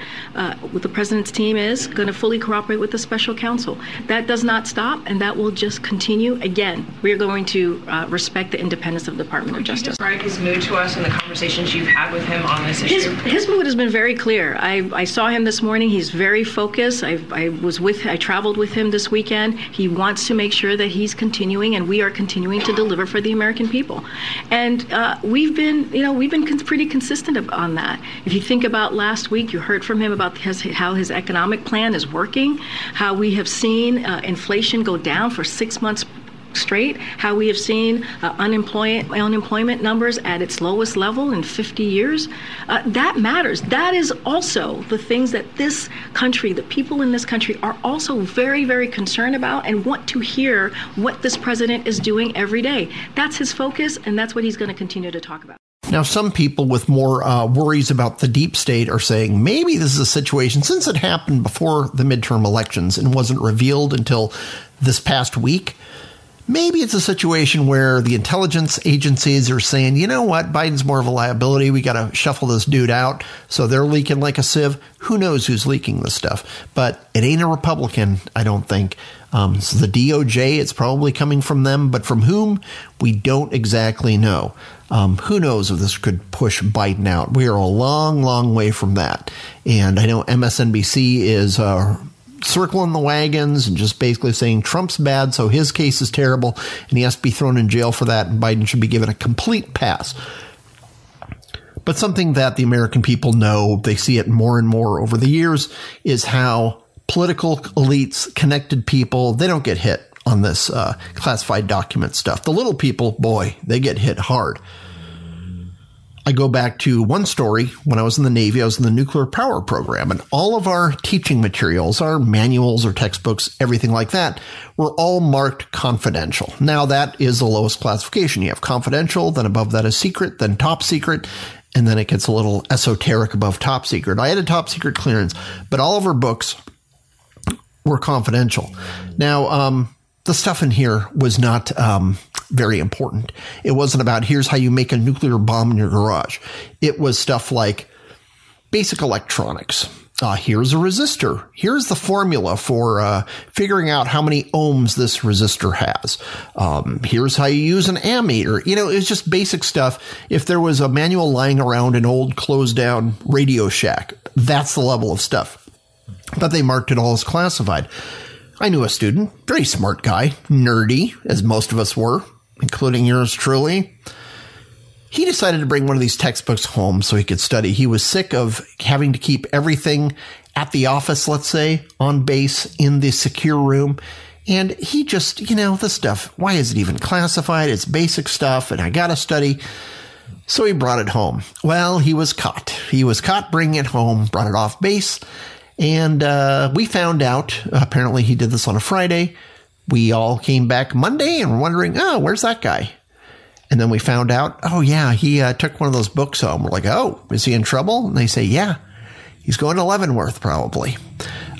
with the President's team is going to fully cooperate with the Special Counsel. That does not stop, and that will just continue. Again, we are going to uh, respect the independence of the Department of Justice. describe his mood to us and the conversations you've had with him on this issue. His, his mood has been very clear. I, I saw him this morning. He's very focused. I, I was with. I traveled with him this weekend. He wants to make sure that he's continuing, and we are continuing to deliver for the American people. And uh, we've been, you know, we've been pretty consistent on that. If you think about last week, you heard from him about his, how his economic plan is working, how we have seen uh, inflation go down for six months straight, how we have seen uh, unemployment, unemployment numbers at its lowest level in 50 years. Uh, that matters. That is also the things that this country, the people in this country, are also very, very concerned about and want to hear what this president is doing every day. That's his focus, and that's what he's going to continue to talk about. Now, some people with more uh, worries about the deep state are saying maybe this is a situation since it happened before the midterm elections and wasn't revealed until this past week Maybe it's a situation where the intelligence agencies are saying, you know what, Biden's more of a liability. We got to shuffle this dude out. So they're leaking like a sieve. Who knows who's leaking this stuff? But it ain't a Republican, I don't think. Um, so the DOJ, it's probably coming from them, but from whom, we don't exactly know. Um, who knows if this could push Biden out? We are a long, long way from that. And I know MSNBC is uh, circling the wagons and just basically saying Trump's bad, so his case is terrible, and he has to be thrown in jail for that, and Biden should be given a complete pass. But something that the American people know, they see it more and more over the years, is how political elites, connected people, they don't get hit on this uh, classified document stuff. The little people, boy, they get hit hard. I go back to one story when I was in the Navy. I was in the nuclear power program, and all of our teaching materials, our manuals or textbooks, everything like that, were all marked confidential. Now, that is the lowest classification. You have confidential, then above that is secret, then top secret, and then it gets a little esoteric above top secret. I had a top secret clearance, but all of our books were confidential. Now, um, the stuff in here was not um, very important. It wasn't about here's how you make a nuclear bomb in your garage. It was stuff like basic electronics. Uh, here's a resistor. Here's the formula for uh, figuring out how many ohms this resistor has. Um, here's how you use an ammeter. You know, it's just basic stuff. If there was a manual lying around an old closed down Radio Shack, that's the level of stuff. But they marked it all as classified. I knew a student, very smart guy, nerdy, as most of us were, including yours truly. He decided to bring one of these textbooks home so he could study. He was sick of having to keep everything at the office, let's say, on base in the secure room. And he just, you know, the stuff, why is it even classified? It's basic stuff, and I gotta study. So he brought it home. Well, he was caught. He was caught bringing it home, brought it off base, and uh, we found out, apparently he did this on a Friday. We all came back Monday and were wondering, oh, where's that guy? And then we found out, oh, yeah, he uh, took one of those books home. We're like, oh, is he in trouble? And they say, yeah, he's going to Leavenworth probably.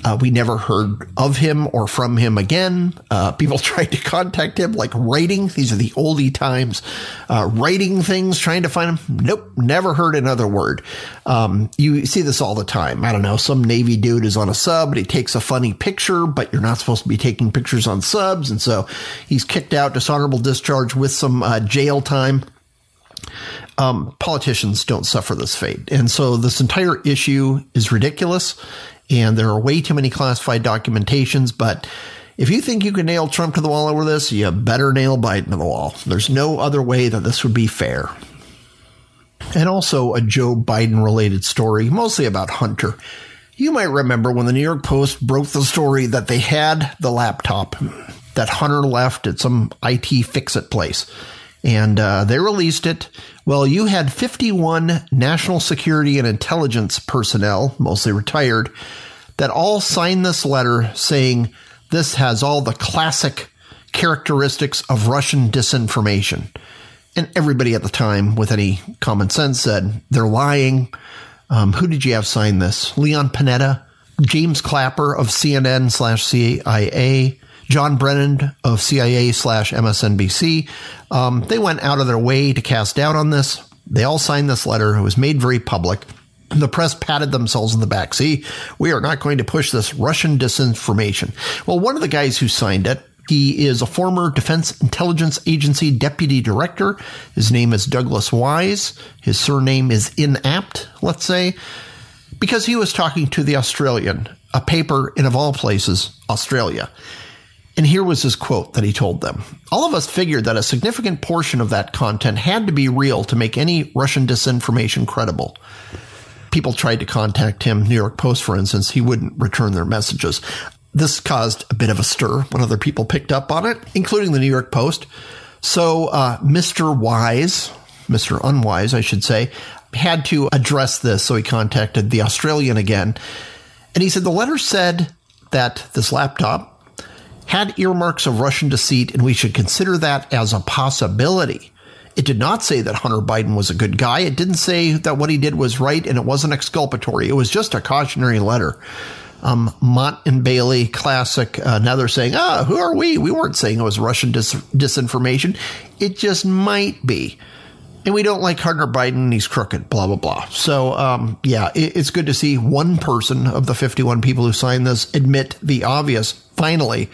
Uh, we never heard of him or from him again. Uh, people tried to contact him, like writing. These are the oldie times, uh, writing things, trying to find him. Nope, never heard another word. Um, you see this all the time. I don't know. Some Navy dude is on a sub, and he takes a funny picture, but you're not supposed to be taking pictures on subs, and so he's kicked out, dishonorable discharge with some uh, jail time. Um, politicians don't suffer this fate. And so this entire issue is ridiculous and there are way too many classified documentations. But if you think you can nail Trump to the wall over this, you better nail Biden to the wall. There's no other way that this would be fair. And also a Joe Biden related story, mostly about Hunter. You might remember when the New York Post broke the story that they had the laptop that Hunter left at some IT fix it place. And uh, they released it. Well, you had 51 national security and intelligence personnel, mostly retired, that all signed this letter saying this has all the classic characteristics of Russian disinformation. And everybody at the time with any common sense said they're lying. Um, who did you have sign this? Leon Panetta, James Clapper of CNN slash CIA, John Brennan of CIA slash MSNBC. Um, they went out of their way to cast doubt on this. They all signed this letter. It was made very public. The press patted themselves in the back. See, we are not going to push this Russian disinformation. Well, one of the guys who signed it, he is a former Defense Intelligence Agency deputy director. His name is Douglas Wise. His surname is inapt, let's say, because he was talking to the Australian, a paper in, of all places, Australia. And here was his quote that he told them. All of us figured that a significant portion of that content had to be real to make any Russian disinformation credible people tried to contact him, New York Post, for instance, he wouldn't return their messages. This caused a bit of a stir when other people picked up on it, including the New York Post. So, uh, Mr. Wise, Mr. Unwise, I should say, had to address this. So he contacted the Australian again. And he said the letter said that this laptop had earmarks of Russian deceit and we should consider that as a possibility. It did not say that Hunter Biden was a good guy. It didn't say that what he did was right and it wasn't exculpatory. It was just a cautionary letter. Um, Motte and Bailey classic. Uh, now they're saying, ah, who are we? We weren't saying it was Russian dis- disinformation. It just might be. And we don't like Hunter Biden. He's crooked, blah, blah, blah. So, um, yeah, it, it's good to see one person of the 51 people who signed this admit the obvious finally.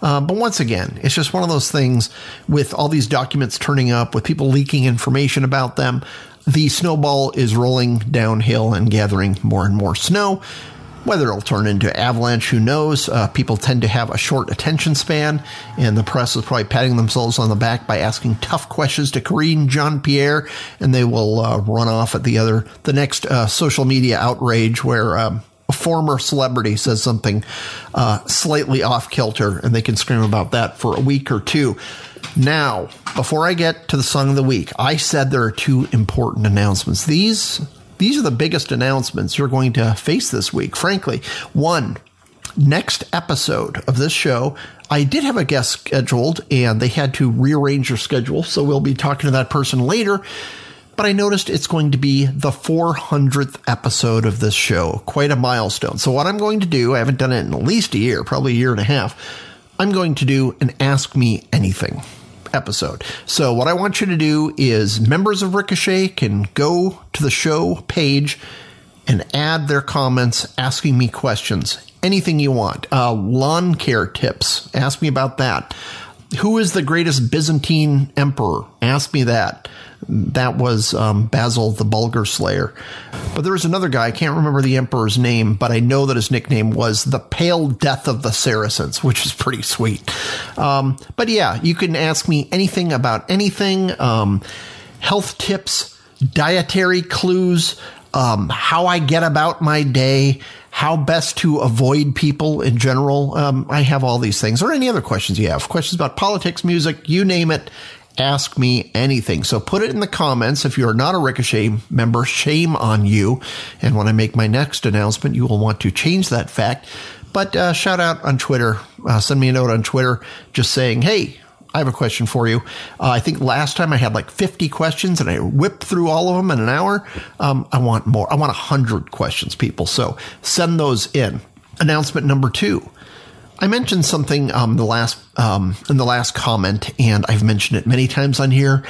Uh, but once again, it's just one of those things with all these documents turning up, with people leaking information about them. The snowball is rolling downhill and gathering more and more snow. Whether it'll turn into avalanche, who knows? Uh, people tend to have a short attention span, and the press is probably patting themselves on the back by asking tough questions to Karine Jean Pierre, and they will uh, run off at the other, the next uh, social media outrage where um, a former celebrity says something uh, slightly off kilter, and they can scream about that for a week or two. Now, before I get to the song of the week, I said there are two important announcements. These these are the biggest announcements you're going to face this week, frankly. One, next episode of this show, I did have a guest scheduled and they had to rearrange their schedule, so we'll be talking to that person later. But I noticed it's going to be the 400th episode of this show, quite a milestone. So, what I'm going to do, I haven't done it in at least a year, probably a year and a half, I'm going to do an Ask Me Anything episode. So, what I want you to do is members of Ricochet can go to the show page and add their comments asking me questions. Anything you want. Uh, lawn care tips. Ask me about that. Who is the greatest Byzantine emperor? Ask me that. That was um, Basil the Bulgar Slayer. But there was another guy, I can't remember the emperor's name, but I know that his nickname was the Pale Death of the Saracens, which is pretty sweet. Um, but yeah, you can ask me anything about anything um, health tips, dietary clues, um, how I get about my day, how best to avoid people in general. Um, I have all these things, or any other questions you have. Questions about politics, music, you name it. Ask me anything. So put it in the comments. If you're not a Ricochet member, shame on you. And when I make my next announcement, you will want to change that fact. But uh, shout out on Twitter. Uh, send me a note on Twitter just saying, hey, I have a question for you. Uh, I think last time I had like 50 questions and I whipped through all of them in an hour. Um, I want more. I want 100 questions, people. So send those in. Announcement number two. I mentioned something um, the last um, in the last comment, and I've mentioned it many times on here.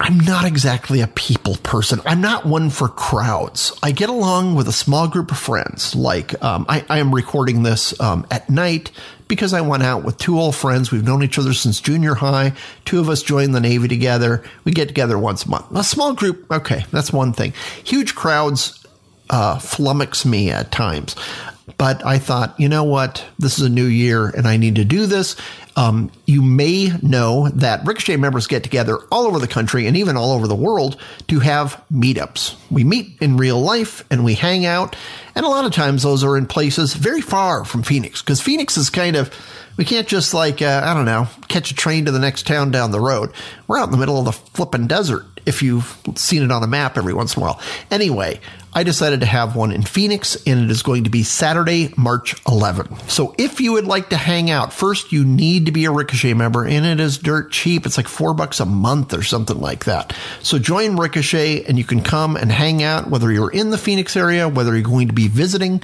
I'm not exactly a people person. I'm not one for crowds. I get along with a small group of friends. Like um, I, I, am recording this um, at night because I went out with two old friends. We've known each other since junior high. Two of us joined the Navy together. We get together once a month. A small group, okay, that's one thing. Huge crowds uh, flummox me at times. But I thought, you know what? This is a new year and I need to do this. Um, you may know that Ricochet members get together all over the country and even all over the world to have meetups. We meet in real life and we hang out. And a lot of times those are in places very far from Phoenix because Phoenix is kind of, we can't just like, uh, I don't know, catch a train to the next town down the road. We're out in the middle of the flippin' desert if you've seen it on a map every once in a while. Anyway, I decided to have one in Phoenix, and it is going to be Saturday, March 11. So if you would like to hang out, first you need to be a Ricochet member, and it is dirt cheap. It's like four bucks a month or something like that. So join Ricochet, and you can come and hang out, whether you're in the Phoenix area, whether you're going to be visiting.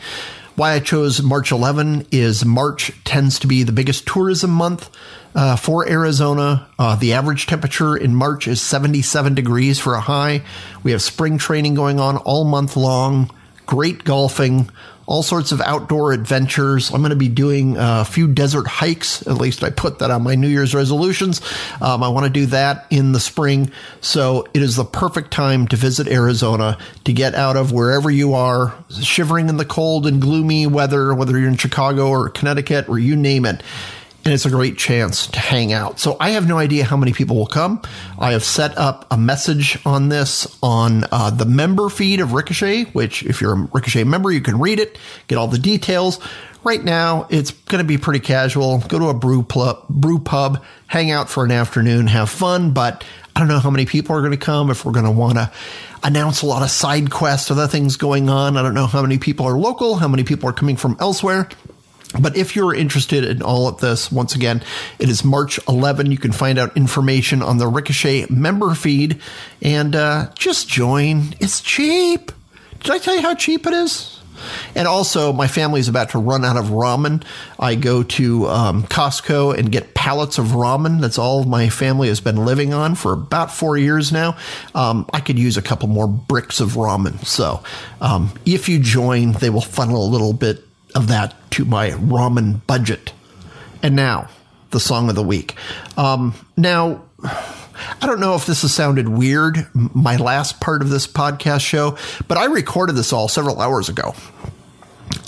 Why I chose March 11 is March tends to be the biggest tourism month uh, for Arizona. Uh, the average temperature in March is 77 degrees for a high. We have spring training going on all month long, great golfing, all sorts of outdoor adventures. I'm going to be doing a few desert hikes. At least I put that on my New Year's resolutions. Um, I want to do that in the spring. So it is the perfect time to visit Arizona to get out of wherever you are, shivering in the cold and gloomy weather, whether you're in Chicago or Connecticut or you name it and it's a great chance to hang out. So I have no idea how many people will come. I have set up a message on this on uh, the member feed of Ricochet, which if you're a Ricochet member, you can read it, get all the details. Right now, it's going to be pretty casual. Go to a brew, pl- brew pub, hang out for an afternoon, have fun, but I don't know how many people are going to come, if we're going to want to announce a lot of side quests, other things going on. I don't know how many people are local, how many people are coming from elsewhere. But if you're interested in all of this, once again, it is March 11. You can find out information on the Ricochet member feed and uh, just join. It's cheap. Did I tell you how cheap it is? And also, my family is about to run out of ramen. I go to um, Costco and get pallets of ramen. That's all my family has been living on for about four years now. Um, I could use a couple more bricks of ramen. So, um, if you join, they will funnel a little bit of that to my ramen budget. And now, the song of the week. Um, now, I don't know if this has sounded weird, my last part of this podcast show, but I recorded this all several hours ago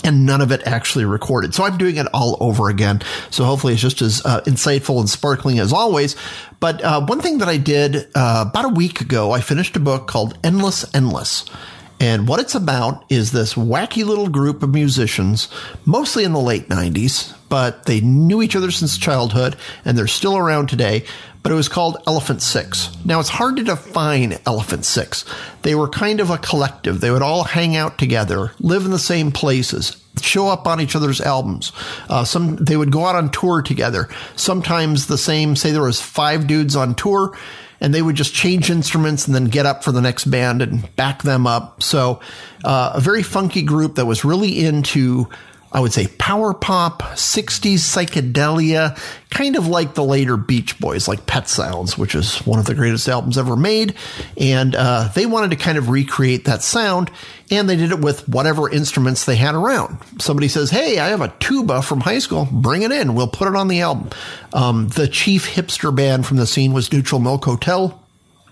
and none of it actually recorded. So I'm doing it all over again. So hopefully it's just as uh, insightful and sparkling as always. But uh, one thing that I did uh, about a week ago, I finished a book called Endless Endless. And what it's about is this wacky little group of musicians, mostly in the late 90s, but they knew each other since childhood and they're still around today. But it was called Elephant Six. Now it's hard to define Elephant Six. They were kind of a collective. They would all hang out together, live in the same places, show up on each other's albums. Uh, some they would go out on tour together. Sometimes the same. Say there was five dudes on tour and they would just change instruments and then get up for the next band and back them up. So, uh, a very funky group that was really into I would say power pop, 60s psychedelia, kind of like the later Beach Boys, like Pet Sounds, which is one of the greatest albums ever made. And uh, they wanted to kind of recreate that sound, and they did it with whatever instruments they had around. Somebody says, Hey, I have a tuba from high school, bring it in, we'll put it on the album. Um, the chief hipster band from the scene was Neutral Milk Hotel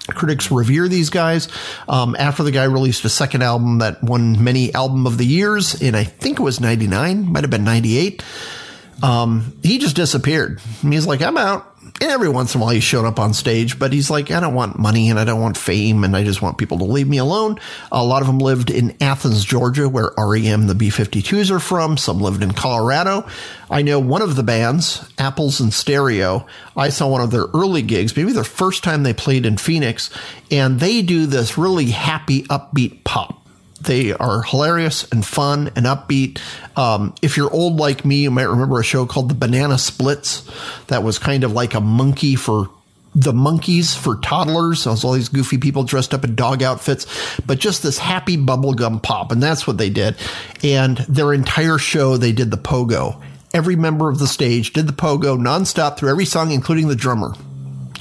Critics revere these guys. Um, after the guy released a second album that won many album of the years in I think it was 99, might have been 98. Um, he just disappeared. He's like, I'm out every once in a while he showed up on stage, but he's like, I don't want money and I don't want fame and I just want people to leave me alone. A lot of them lived in Athens, Georgia, where REM, the B 52s are from. Some lived in Colorado. I know one of the bands, Apples in Stereo, I saw one of their early gigs, maybe their first time they played in Phoenix, and they do this really happy, upbeat pop. They are hilarious and fun and upbeat. Um, if you're old like me, you might remember a show called The Banana Splits that was kind of like a monkey for the Monkees for toddlers. So all these goofy people dressed up in dog outfits, but just this happy bubblegum pop. And that's what they did. And their entire show, they did the pogo. Every member of the stage did the pogo nonstop through every song, including the drummer.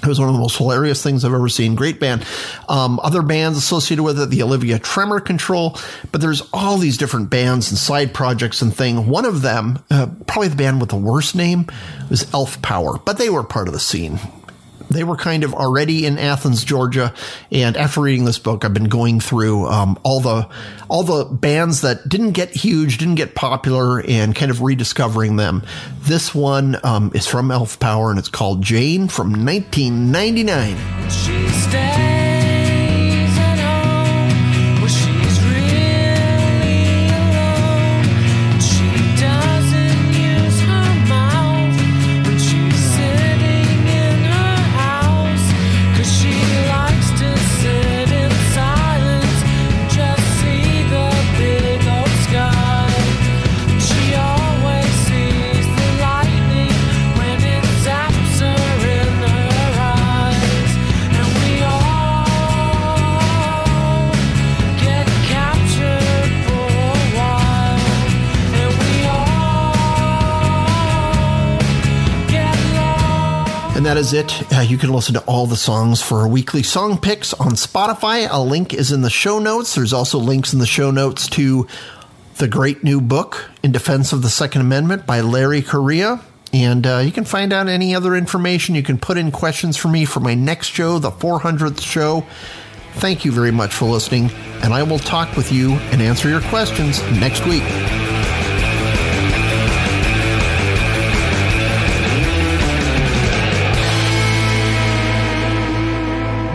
It was one of the most hilarious things I've ever seen. Great band. Um, other bands associated with it, the Olivia Tremor Control, but there's all these different bands and side projects and thing. One of them, uh, probably the band with the worst name, was Elf Power, but they were part of the scene they were kind of already in Athens, Georgia. And after reading this book, I've been going through um, all the all the bands that didn't get huge, didn't get popular, and kind of rediscovering them. This one um, is from Elf Power, and it's called Jane from 1999. That is it. Uh, you can listen to all the songs for weekly song picks on Spotify. A link is in the show notes. There's also links in the show notes to the great new book, In Defense of the Second Amendment by Larry Correia. And uh, you can find out any other information. You can put in questions for me for my next show, the 400th show. Thank you very much for listening, and I will talk with you and answer your questions next week.